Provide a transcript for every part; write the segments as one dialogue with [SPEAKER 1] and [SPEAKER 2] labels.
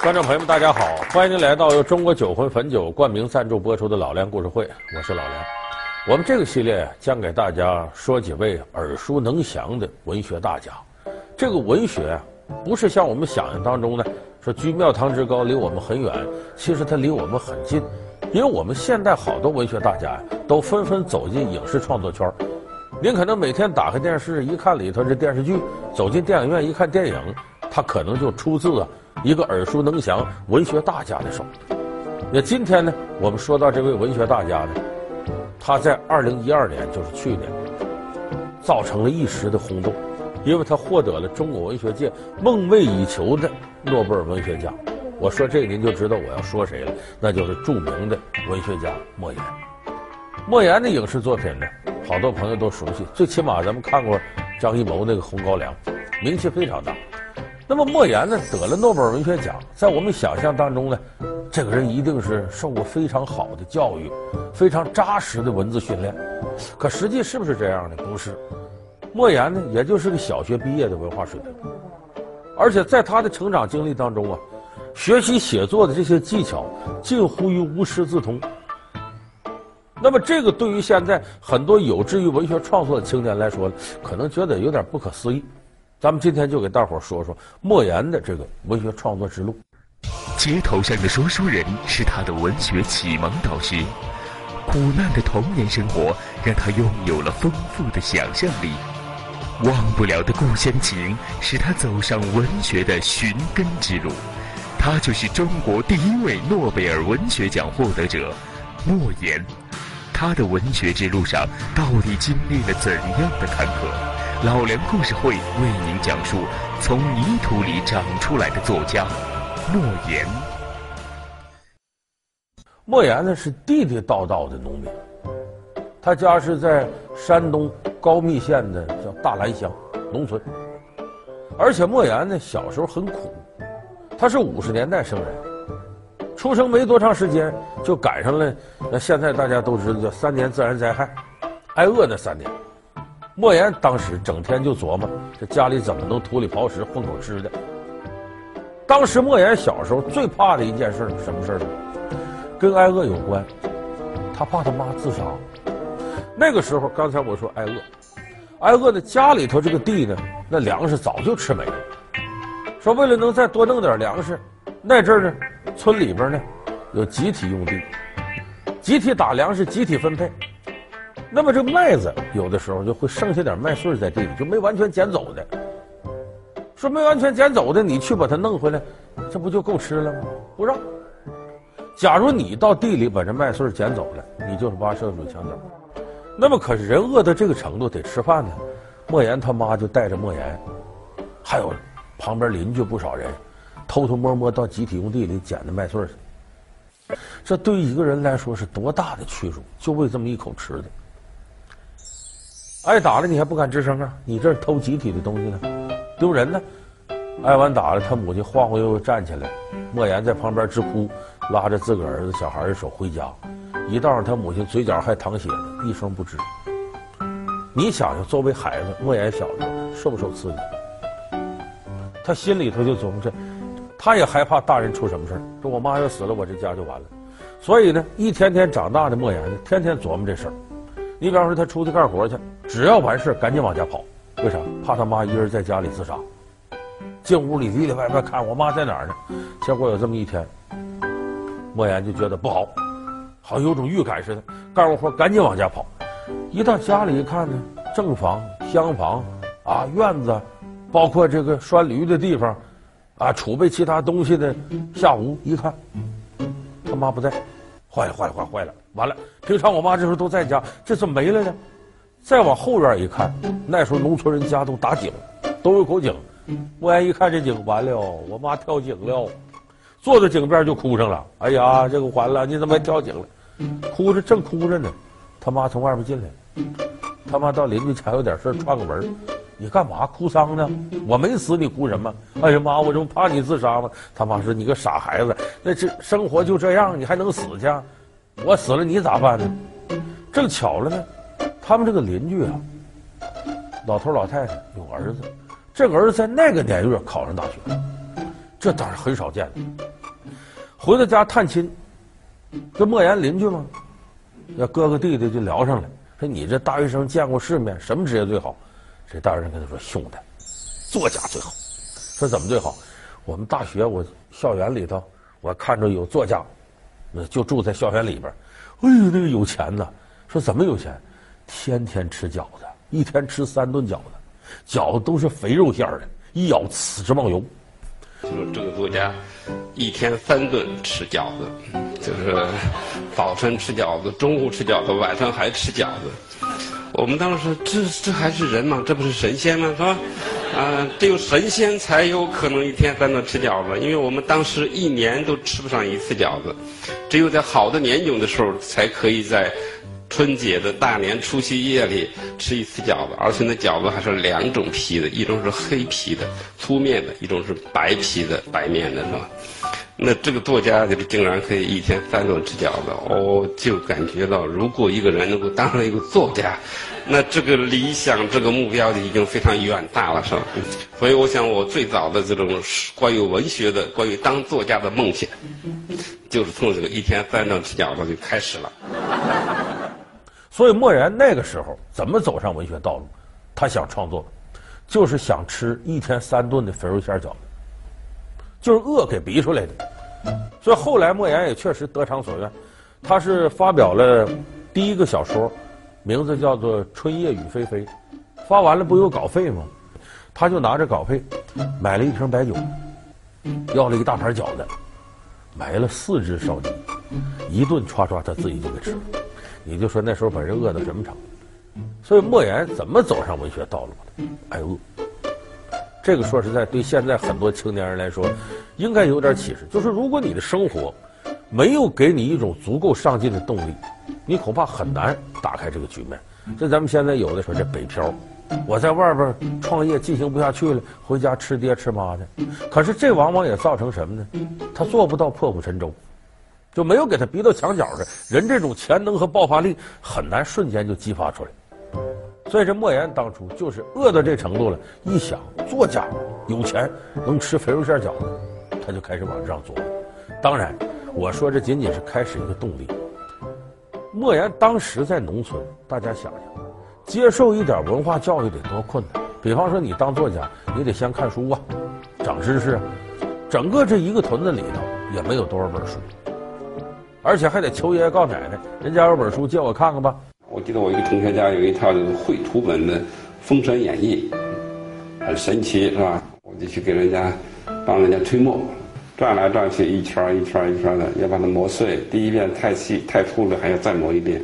[SPEAKER 1] 观众朋友们，大家好！欢迎您来到由中国酒魂汾酒冠名赞助播出的《老梁故事会》，我是老梁。我们这个系列将给大家说几位耳熟能详的文学大家。这个文学不是像我们想象当中的说居庙堂之高，离我们很远，其实它离我们很近，因为我们现代好多文学大家呀都纷纷走进影视创作圈。您可能每天打开电视一看里头这电视剧，走进电影院一看电影，它可能就出自啊。一个耳熟能详文学大家的手，那今天呢，我们说到这位文学大家呢，他在二零一二年，就是去年，造成了一时的轰动，因为他获得了中国文学界梦寐以求的诺贝尔文学奖。我说这个您就知道我要说谁了，那就是著名的文学家莫言。莫言的影视作品呢，好多朋友都熟悉，最起码咱们看过张艺谋那个《红高粱》，名气非常大。那么莫言呢，得了诺贝尔文学奖，在我们想象当中呢，这个人一定是受过非常好的教育，非常扎实的文字训练。可实际是不是这样呢？不是。莫言呢，也就是个小学毕业的文化水平，而且在他的成长经历当中啊，学习写作的这些技巧近乎于无师自通。那么这个对于现在很多有志于文学创作的青年来说，可能觉得有点不可思议。咱们今天就给大伙儿说说莫言的这个文学创作之路。
[SPEAKER 2] 街头上的说书人是他的文学启蒙导师，苦难的童年生活让他拥有了丰富的想象力，忘不了的故乡情使他走上文学的寻根之路。他就是中国第一位诺贝尔文学奖获得者莫言。他的文学之路上到底经历了怎样的坎坷？老梁故事会为您讲述从泥土里长出来的作家莫言。
[SPEAKER 1] 莫言呢是地地道道的农民，他家是在山东高密县的叫大兰乡农村，而且莫言呢小时候很苦，他是五十年代生人，出生没多长时间就赶上了那现在大家都知道叫三年自然灾害，挨饿那三年。莫言当时整天就琢磨，这家里怎么能土里刨食混口吃的。当时莫言小时候最怕的一件事是什么事呢？跟挨饿有关，他怕他妈自杀。那个时候，刚才我说挨饿，挨饿的家里头这个地呢，那粮食早就吃没了。说为了能再多弄点粮食，那阵儿呢，村里边呢有集体用地，集体打粮食，集体分配。那么这麦子有的时候就会剩下点麦穗在地里，就没完全捡走的。说没完全捡走的，你去把它弄回来，这不就够吃了吗？不让。假如你到地里把这麦穗捡走了，你就是挖社会主义墙角。那么可是人饿到这个程度得吃饭呢。莫言他妈就带着莫言，还有旁边邻居不少人，偷偷摸摸到集体用地里捡的麦穗去。这对于一个人来说是多大的屈辱，就为这么一口吃的。挨打了，你还不敢吱声啊？你这是偷集体的东西呢，丢人呢！挨完打了，他母亲晃晃悠悠站起来，莫言在旁边直哭，拉着自个儿子小孩的手回家。一道上，他母亲嘴角还淌血呢，一声不吱。你想想，作为孩子，莫言小时候受不受刺激？他心里头就琢磨着，他也害怕大人出什么事儿，说我妈要死了，我这家就完了。所以呢，一天天长大的莫言呢，天天琢磨这事儿。你比方说，他出去干活去，只要完事赶紧往家跑，为啥？怕他妈一人在家里自杀。进屋里里里外外看，我妈在哪儿呢？结果有这么一天，莫言就觉得不好，好像有种预感似的，干完活赶紧往家跑。一到家里一看呢，正房、厢房啊、院子，包括这个拴驴的地方，啊，储备其他东西的下屋，一看，他妈不在。坏了坏了坏了坏了！完了，平常我妈这时候都在家，这怎么没了呢？再往后院一看，那时候农村人家都打井，都有口井。莫言一看这井，完了，我妈跳井了，坐在井边就哭上了。哎呀，这个完了，你怎么还跳井了？哭着正哭着呢，他妈从外面进来，他妈到邻居家有点事串个门。你干嘛哭丧呢？我没死，你哭什么？哎呀妈，我这不怕你自杀吗？他妈说：“你个傻孩子，那这生活就这样，你还能死去？我死了你咋办呢？”正巧了呢，他们这个邻居啊，老头老太太有儿子，这个儿子在那个年月考上大学，这当然很少见的。回到家探亲，跟莫言邻居嘛，那哥哥弟弟就聊上了，说你这大学生见过世面，什么职业最好？这大学生跟他说：“兄弟，作家最好。”说怎么最好？我们大学我校园里头，我看着有作家，那就住在校园里边。哎呦，那个有钱呐！说怎么有钱？天天吃饺子，一天吃三顿饺子，饺子都是肥肉馅的，一咬呲直冒油。
[SPEAKER 3] 就是这个作家一天三顿吃饺子，就是早晨吃饺子，中午吃饺子，晚上还吃饺子。我们当时，这这还是人吗？这不是神仙吗？是吧？啊，只有神仙才有可能一天三顿吃饺子，因为我们当时一年都吃不上一次饺子，只有在好的年景的时候，才可以在春节的大年除夕夜里吃一次饺子，而且那饺子还是两种皮的，一种是黑皮的粗面的，一种是白皮的白面的，是吧？那这个作家就是竟然可以一天三顿吃饺子，我就感觉到，如果一个人能够当上一个作家，那这个理想、这个目标就已经非常远大了，是吧？所以，我想我最早的这种关于文学的、关于当作家的梦想，就是从这个一天三顿吃饺子就开始了。
[SPEAKER 1] 所以，莫言那个时候怎么走上文学道路？他想创作，就是想吃一天三顿的肥肉馅饺子。就是饿给逼出来的，所以后来莫言也确实得偿所愿，他是发表了第一个小说，名字叫做《春夜雨霏霏》，发完了不有稿费吗？他就拿着稿费买了一瓶白酒，要了一大盘饺子，买了四只烧鸡，一顿歘歘他自己就给吃了。你就说那时候把人饿到什么程度？所以莫言怎么走上文学道路的？挨饿。这个说实在，对现在很多青年人来说，应该有点启示。就是如果你的生活没有给你一种足够上进的动力，你恐怕很难打开这个局面。这咱们现在有的说这北漂，我在外边创业进行不下去了，回家吃爹吃妈的。可是这往往也造成什么呢？他做不到破釜沉舟，就没有给他逼到墙角的人，这种潜能和爆发力很难瞬间就激发出来。所以这莫言当初就是饿到这程度了，一想作家有钱能吃肥肉馅饺子，他就开始往这上做。当然，我说这仅仅是开始一个动力。莫言当时在农村，大家想想，接受一点文化教育得多困难。比方说你当作家，你得先看书啊，长知识啊。整个这一个屯子里头也没有多少本书，而且还得求爷爷告奶奶，人家有本书借我看看吧。
[SPEAKER 3] 我记得我一个同学家有一套就是绘图本的《封神演义》，很神奇，是吧？我就去给人家帮人家推磨，转来转去，一圈一圈一圈的，要把它磨碎。第一遍太细太粗了，还要再磨一遍。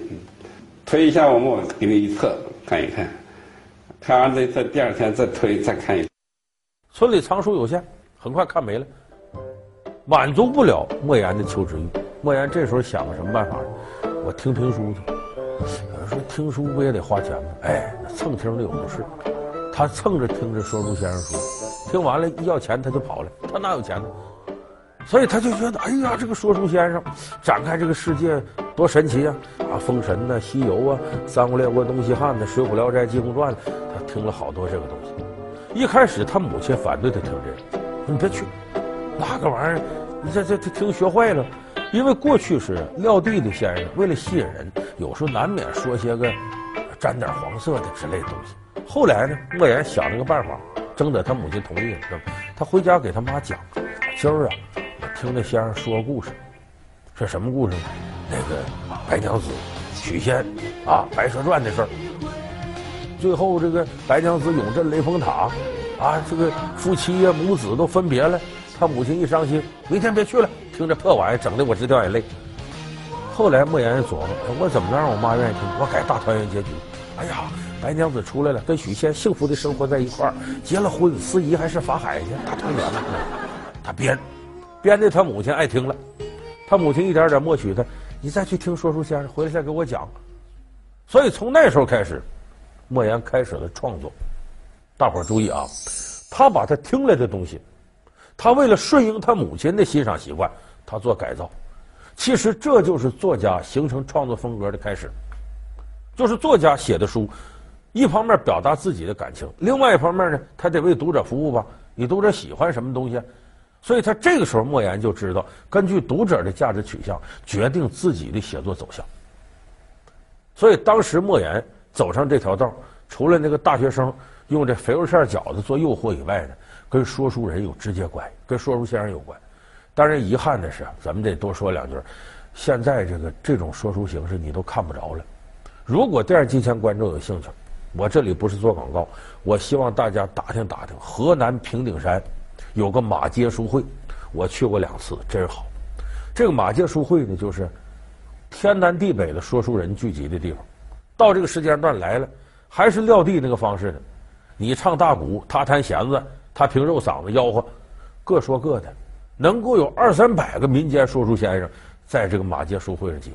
[SPEAKER 3] 推一下我磨，给你一测看一看，看完这一册，第二天再推再看一。
[SPEAKER 1] 村里藏书有限，很快看没了，满足不了莫言的求知欲。莫言这时候想个什么办法？我听评书去。听书不也得花钱吗？哎，蹭听的有的是。他蹭着听着说书先生说，听完了一要钱他就跑了，他哪有钱呢？所以他就觉得，哎呀，这个说书先生展开这个世界多神奇啊！啊，封神呐、西游啊、三国列国东西汉的、水浒聊斋济公传，他听了好多这个东西。一开始他母亲反对他听这个，你别去，那个玩意儿，你这这这听学坏了。因为过去是撂地的先生，为了吸引人，有时候难免说些个沾点黄色的之类的东西。后来呢，莫言想了个办法，征得他母亲同意了，是吧？他回家给他妈讲：“今儿啊，听那先生说故事，是什么故事呢？那个白娘子许仙啊，《白蛇传》的事儿。最后这个白娘子永镇雷峰塔，啊，这个夫妻呀母子都分别了。他母亲一伤心，明天别去了。”听这破玩意，整的我直掉眼泪。后来莫言琢磨，我怎么能让我妈愿意听？我改大团圆结局。哎呀，白娘子出来了，跟许仙幸福的生活在一块儿，结了婚，司仪还是法海去，大团圆了。他编，编的他母亲爱听了，他母亲一点点默许他，你再去听说书先生，回来再给我讲。所以从那时候开始，莫言开始了创作。大伙儿注意啊，他把他听来的东西。他为了顺应他母亲的欣赏习惯，他做改造。其实这就是作家形成创作风格的开始。就是作家写的书，一方面表达自己的感情，另外一方面呢，他得为读者服务吧。你读者喜欢什么东西，所以他这个时候莫言就知道，根据读者的价值取向决定自己的写作走向。所以当时莫言走上这条道，除了那个大学生用这肥肉馅饺子做诱惑以外呢，跟说书人有直接关系，跟说书先生有关。当然遗憾的是，咱们得多说两句。现在这个这种说书形式你都看不着了。如果电视机前观众有兴趣，我这里不是做广告，我希望大家打听打听，河南平顶山有个马街书会，我去过两次，真好。这个马街书会呢，就是天南地北的说书人聚集的地方。到这个时间段来了，还是撂地那个方式呢？你唱大鼓，他弹弦子，他凭肉嗓子吆喝，各说各的。能够有二三百个民间说书先生在这个马街书会上集，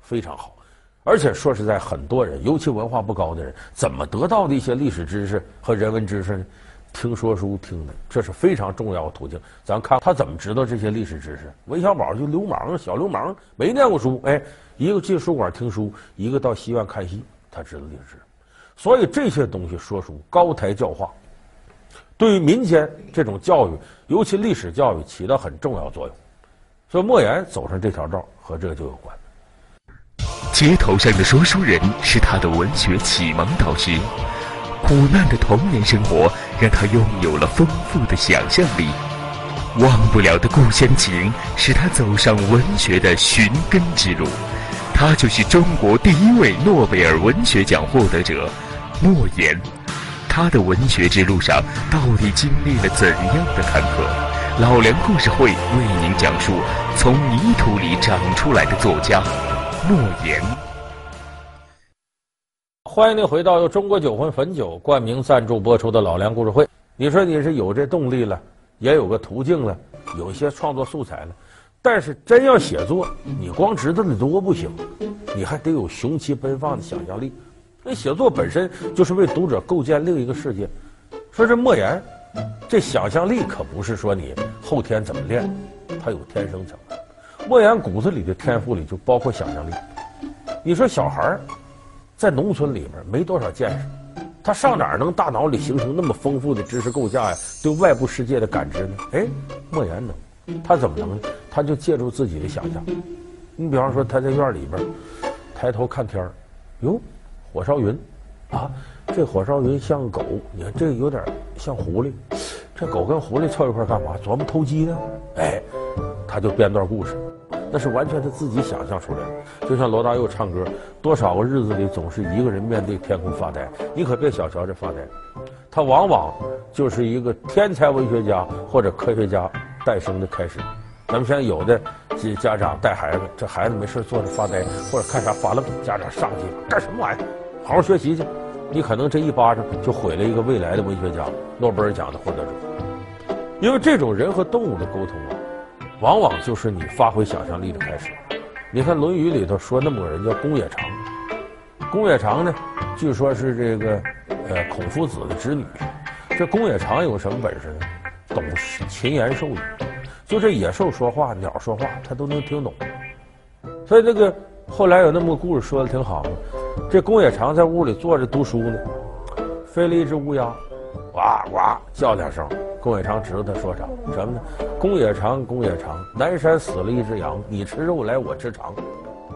[SPEAKER 1] 非常好。而且说实在，很多人，尤其文化不高的人，怎么得到的一些历史知识和人文知识呢？听说书听的，这是非常重要的途径。咱看他怎么知道这些历史知识？韦小宝就流氓，小流氓，没念过书，哎，一个进书馆听书，一个到戏院看戏，他知道历史。所以这些东西说书高台教化，对于民间这种教育，尤其历史教育起到很重要作用。所以莫言走上这条道和这个就有关。
[SPEAKER 2] 街头上的说书人是他的文学启蒙导师，苦难的童年生活让他拥有了丰富的想象力，忘不了的故乡情使他走上文学的寻根之路。他就是中国第一位诺贝尔文学奖获得者莫言。他的文学之路上到底经历了怎样的坎坷？老梁故事会为您讲述从泥土里长出来的作家。莫言，
[SPEAKER 1] 欢迎您回到由中国酒魂汾酒冠名赞助播出的老梁故事会。你说你是有这动力了，也有个途径了，有一些创作素材了，但是真要写作，你光知道的多不行，你还得有雄奇奔放的想象力。那写作本身就是为读者构建另一个世界。说这莫言，这想象力可不是说你后天怎么练，他有天生成分。莫言骨子里的天赋里就包括想象力。你说小孩儿在农村里边没多少见识，他上哪儿能大脑里形成那么丰富的知识构架呀？对外部世界的感知呢？哎，莫言能，他怎么能呢？他就借助自己的想象。你比方说他在院里边抬头看天儿，哟，火烧云，啊，这火烧云像狗，你看这有点像狐狸，这狗跟狐狸凑一块干嘛？琢磨偷鸡呢？哎，他就编段故事。那是完全他自己想象出来的，就像罗大佑唱歌，多少个日子里总是一个人面对天空发呆。你可别小瞧这发呆，他往往就是一个天才文学家或者科学家诞生的开始。咱们现在有的这家长带孩子，这孩子没事坐着发呆或者看啥发愣，家长上去干什么玩意儿？好好学习去。你可能这一巴掌就毁了一个未来的文学家，诺贝尔奖的获得者。因为这种人和动物的沟通啊。往往就是你发挥想象力的开始。你看《论语》里头说那么个人叫公冶长，公冶长呢，据说是这个呃孔夫子的侄女。这公冶长有什么本事呢？懂禽言兽语，就这野兽说话、鸟说话，他都能听懂。所以那个后来有那么个故事说的挺好，这公冶长在屋里坐着读书呢，飞了一只乌鸦，呱呱叫两声。公冶长知道他说啥，什么呢？公冶长，公冶长，南山死了一只羊，你吃肉来，我吃肠。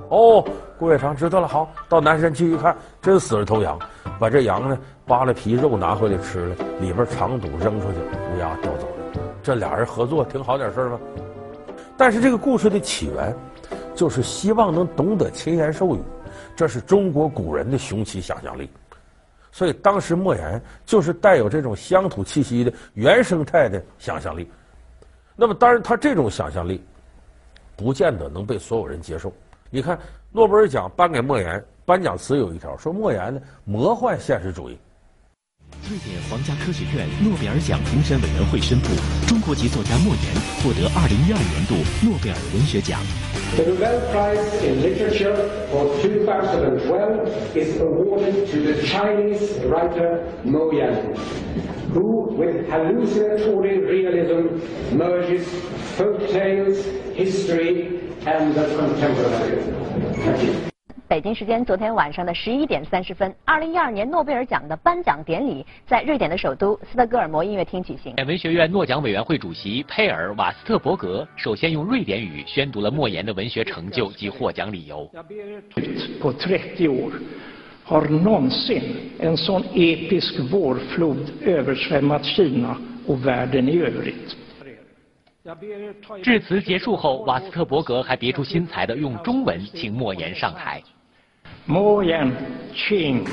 [SPEAKER 1] 哦，公冶长知道了，好，到南山去一看，真死了头羊，把这羊呢扒了皮，肉拿回来吃了，里边肠肚扔出去，乌鸦叼走了。这俩人合作挺好点事儿吗？但是这个故事的起源，就是希望能懂得禽言兽语，这是中国古人的雄奇想象力。所以当时莫言就是带有这种乡土气息的原生态的想象力。那么当然，他这种想象力不见得能被所有人接受。你看，诺贝尔奖颁给莫言，颁奖词有一条说莫言呢魔幻现实主义。
[SPEAKER 4] 瑞典皇家科学院诺贝尔奖评审委员会宣布，中国籍作家莫言获得二零一二年度诺贝尔文学奖。
[SPEAKER 5] The Nobel Prize in Literature for 2012 is awarded to the Chinese writer Mo Yan, who, with hallucinatory realism, merges folk tales, history, and the contemporary.
[SPEAKER 6] 北京时间昨天晚上的十一点三十分，二零一二年诺贝尔奖的颁奖典礼在瑞典的首都斯德哥尔摩音乐厅举行。
[SPEAKER 4] 文学院诺奖委员会主席佩尔瓦斯特伯格首先用瑞典语宣读了莫言的文学成就及获奖理由。
[SPEAKER 5] På 30 år har någonsin en sån episk vårflod översvämmat Kina och världen i övrigt.
[SPEAKER 4] 致辞结束后，瓦斯特伯格还别出心裁地用中文请莫言上台。
[SPEAKER 5] 莫言，请。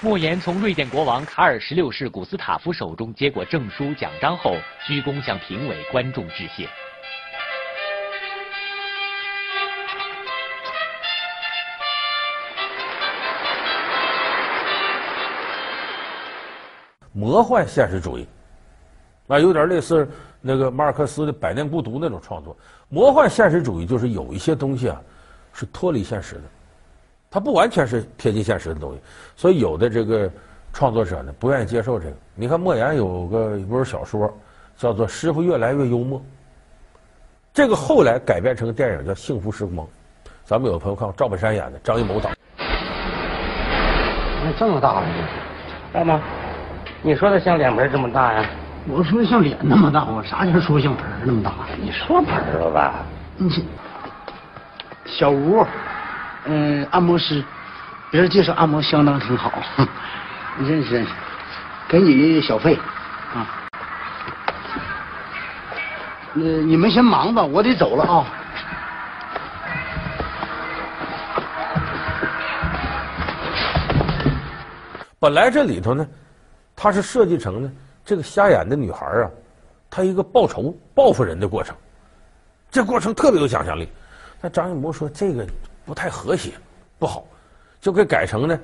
[SPEAKER 4] 莫言从瑞典国王卡尔十六世古斯塔夫手中接过证书奖章后，鞠躬向评委观众致谢。
[SPEAKER 1] 魔幻现实主义。啊，有点类似那个马尔克斯的《百年孤独》那种创作。魔幻现实主义就是有一些东西啊，是脱离现实的，它不完全是贴近现实的东西。所以有的这个创作者呢，不愿意接受这个。你看莫言有个一本小说，叫做《师傅越来越幽默》，这个后来改编成电影叫《幸福时光》。咱们有朋友看过赵本山演的，张艺谋导。
[SPEAKER 7] 那这么大了，大吗？你说的像脸盆这么大呀？
[SPEAKER 8] 我说像脸那么大，我啥叫说像盆那么大？
[SPEAKER 7] 你说盆了吧？
[SPEAKER 8] 你，小吴，嗯，按摩师，别人介绍按摩相当挺好，认识认识，给你小费，啊。呃，你们先忙吧，我得走了啊。
[SPEAKER 1] 本来这里头呢，它是设计成呢。这个瞎眼的女孩啊，她一个报仇报复人的过程，这过程特别有想象力。但张艺谋说这个不太和谐，不好，就给改成呢，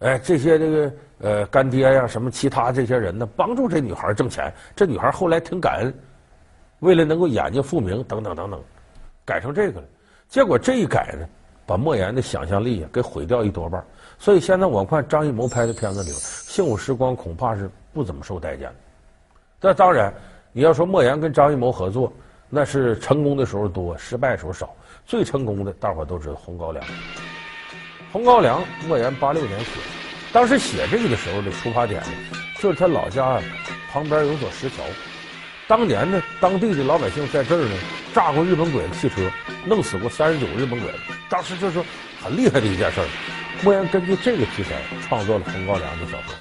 [SPEAKER 1] 哎，这些这个呃干爹呀、什么其他这些人呢，帮助这女孩挣钱。这女孩后来挺感恩，为了能够眼睛复明等等等等，改成这个了。结果这一改呢，把莫言的想象力给毁掉一多半。所以现在我看张艺谋拍的片子里，《幸福时光》恐怕是。不怎么受待见，但当然，你要说莫言跟张艺谋合作，那是成功的时候多，失败的时候少。最成功的，大伙都知道《红高粱》。《红高粱》，莫言八六年写，当时写这个的时候的出发点呢，就是他老家旁边有座石桥，当年呢，当地的老百姓在这儿呢炸过日本鬼子汽车，弄死过三十九个日本鬼子，当时就是很厉害的一件事儿。莫言根据这个题材创作了《红高粱》的小说。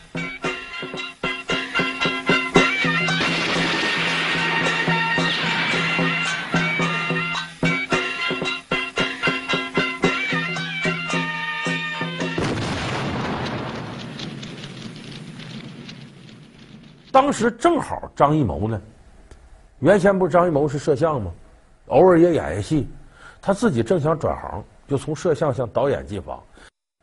[SPEAKER 1] 当时正好张艺谋呢，原先不是张艺谋是摄像吗？偶尔也演演戏，他自己正想转行，就从摄像向导演进发，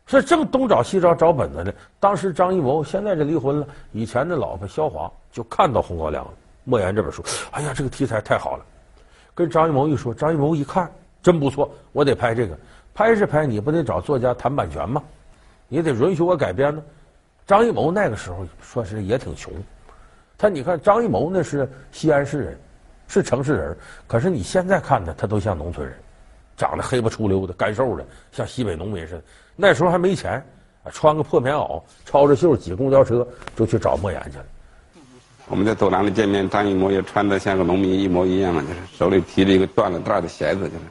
[SPEAKER 1] 所以正东找西找找本子呢。当时张艺谋现在这离婚了，以前的老婆萧华就看到《红高粱》，莫言这本书，哎呀，这个题材太好了，跟张艺谋一说，张艺谋一看真不错，我得拍这个，拍是拍，你不得找作家谈版权吗？你得允许我改编呢。张艺谋那个时候说是也挺穷。他你看张艺谋那是西安市人，是城市人，可是你现在看他，他都像农村人，长得黑不出溜的，干瘦的，像西北农民似的。那时候还没钱，穿个破棉袄，抄着袖挤公交车就去找莫言去了。
[SPEAKER 3] 我们在走廊里见面，张艺谋也穿的像个农民一模一样嘛，就是手里提着一个断了带的鞋子，就是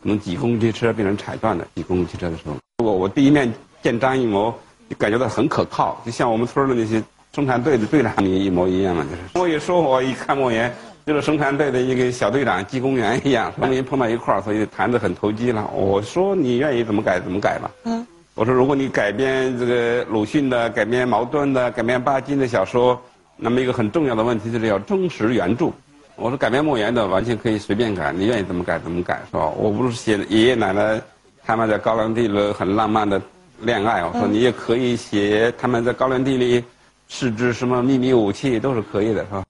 [SPEAKER 3] 可能挤公共汽车被人踩断了，挤公共汽车的时候。如果我第一面见张艺谋，就感觉到很可靠，就像我们村的那些。生产队的队长你一模一样嘛，就是。我一说，我一看莫言，就是生产队的一个小队长、技工员一样，我们一碰到一块儿，所以谈得很投机了。我说你愿意怎么改怎么改吧。嗯。我说如果你改编这个鲁迅的、改编茅盾的、改编巴金的小说，那么一个很重要的问题就是要忠实原著。我说改编莫言的完全可以随便改，你愿意怎么改怎么改，是吧？我不是写爷爷奶奶他们在高粱地里很浪漫的恋爱，我说你也可以写他们在高粱地里。试制什么秘密武器都是可以的，是吧？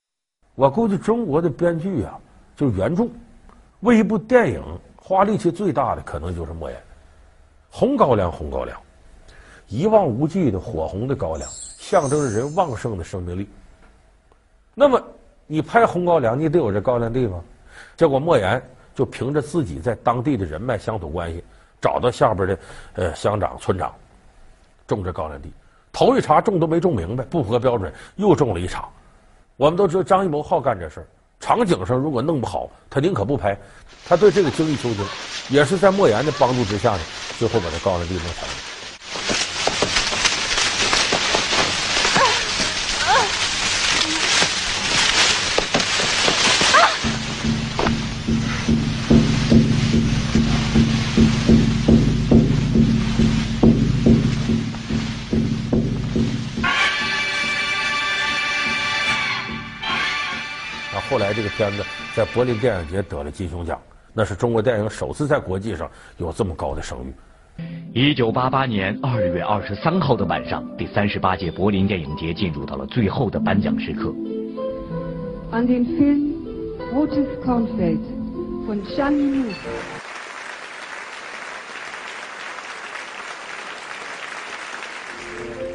[SPEAKER 1] 我估计中国的编剧啊，就是原著，为一部电影花力气最大的可能就是莫言。红高粱，红高粱，一望无际的火红的高粱，象征着人旺盛的生命力。那么你拍红高粱，你得有这高粱地吗？结果莫言就凭着自己在当地的人脉乡土关系，找到下边的呃乡长、村长，种这高粱地。头一茬种都没种明白，不符合标准，又种了一茬。我们都知道张艺谋好干这事儿，场景上如果弄不好，他宁可不拍。他对这个精益求精，也是在莫言的帮助之下呢，最后把他告上地弄成了。这个片子在柏林电影节得了金熊奖，那是中国电影首次在国际上有这么高的声誉。
[SPEAKER 4] 一九八八年二月二十三号的晚上，第三十八届柏林电影节进入到了最后的颁奖时刻。
[SPEAKER 9] An den Film Rotes Kornfeld von Jeanne Moreau。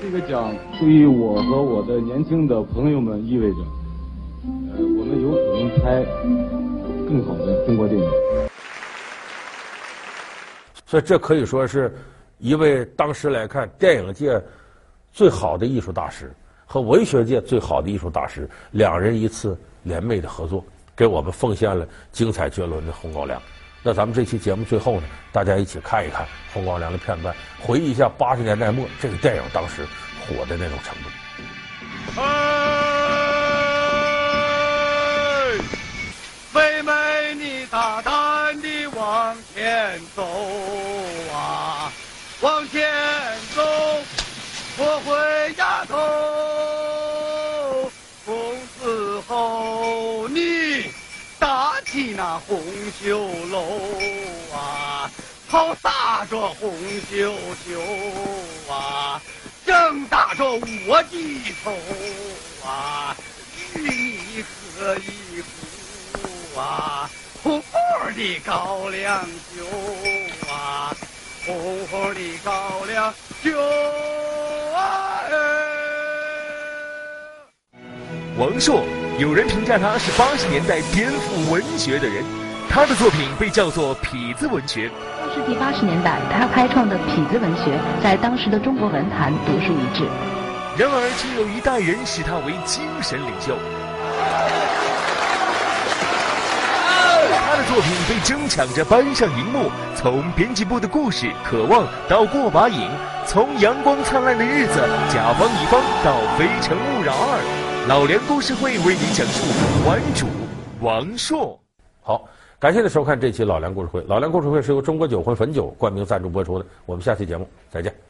[SPEAKER 10] 这个奖对于我和我的年轻的朋友们意味着。呃，我们有可能拍更好的中国电影，
[SPEAKER 1] 所以这可以说是一位当时来看电影界最好的艺术大师和文学界最好的艺术大师两人一次联袂的合作，给我们奉献了精彩绝伦的《红高粱》。那咱们这期节目最后呢，大家一起看一看《红高粱》的片段，回忆一下八十年代末这个电影当时火的那种程度。
[SPEAKER 11] 啊往前走啊，往前走，不会摇头。从此后，你打起那红袖楼啊，好撒着红绣球啊，正打着我的头啊，与你喝一壶啊。红红的高粱酒啊，红红的高粱酒啊！
[SPEAKER 2] 王朔，有人评价他是八十年代颠覆文学的人，他的作品被叫做痞子文学。
[SPEAKER 6] 上世纪八十年代，他开创的痞子文学在当时的中国文坛独树一帜。
[SPEAKER 2] 然而，却有一代人视他为精神领袖。作品被争抢着搬上荧幕，从编辑部的故事、渴望到过把瘾，从阳光灿烂的日子、甲方乙方到非诚勿扰二，老梁故事会为你讲述馆主王朔。
[SPEAKER 1] 好，感谢您收看这期老梁故事会。老梁故事会是由中国酒魂汾酒冠名赞助播出的。我们下期节目再见。